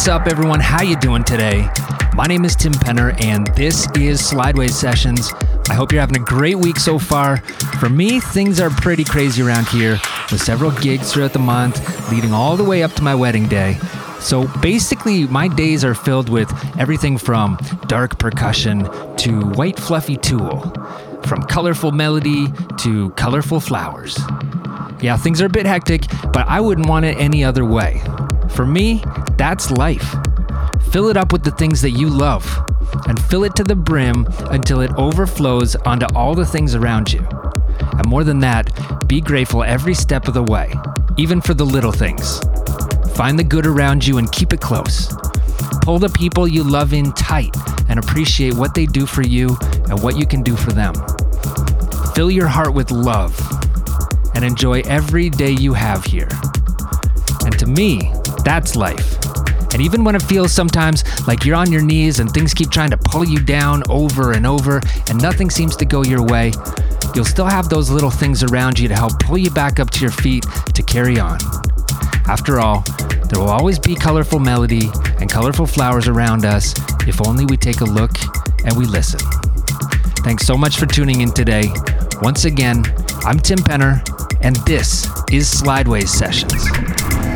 what's up everyone? How you doing today? My name is Tim Penner and this is Slideways Sessions. I hope you're having a great week so far. For me, things are pretty crazy around here with several gigs throughout the month, leading all the way up to my wedding day. So basically, my days are filled with everything from dark percussion to white fluffy tulle, from colorful melody to colorful flowers. Yeah, things are a bit hectic, but I wouldn't want it any other way. For me, that's life. Fill it up with the things that you love and fill it to the brim until it overflows onto all the things around you. And more than that, be grateful every step of the way, even for the little things. Find the good around you and keep it close. Pull the people you love in tight and appreciate what they do for you and what you can do for them. Fill your heart with love and enjoy every day you have here. And to me, that's life. And even when it feels sometimes like you're on your knees and things keep trying to pull you down over and over and nothing seems to go your way, you'll still have those little things around you to help pull you back up to your feet to carry on. After all, there will always be colorful melody and colorful flowers around us if only we take a look and we listen. Thanks so much for tuning in today. Once again, I'm Tim Penner, and this is Slideways Sessions.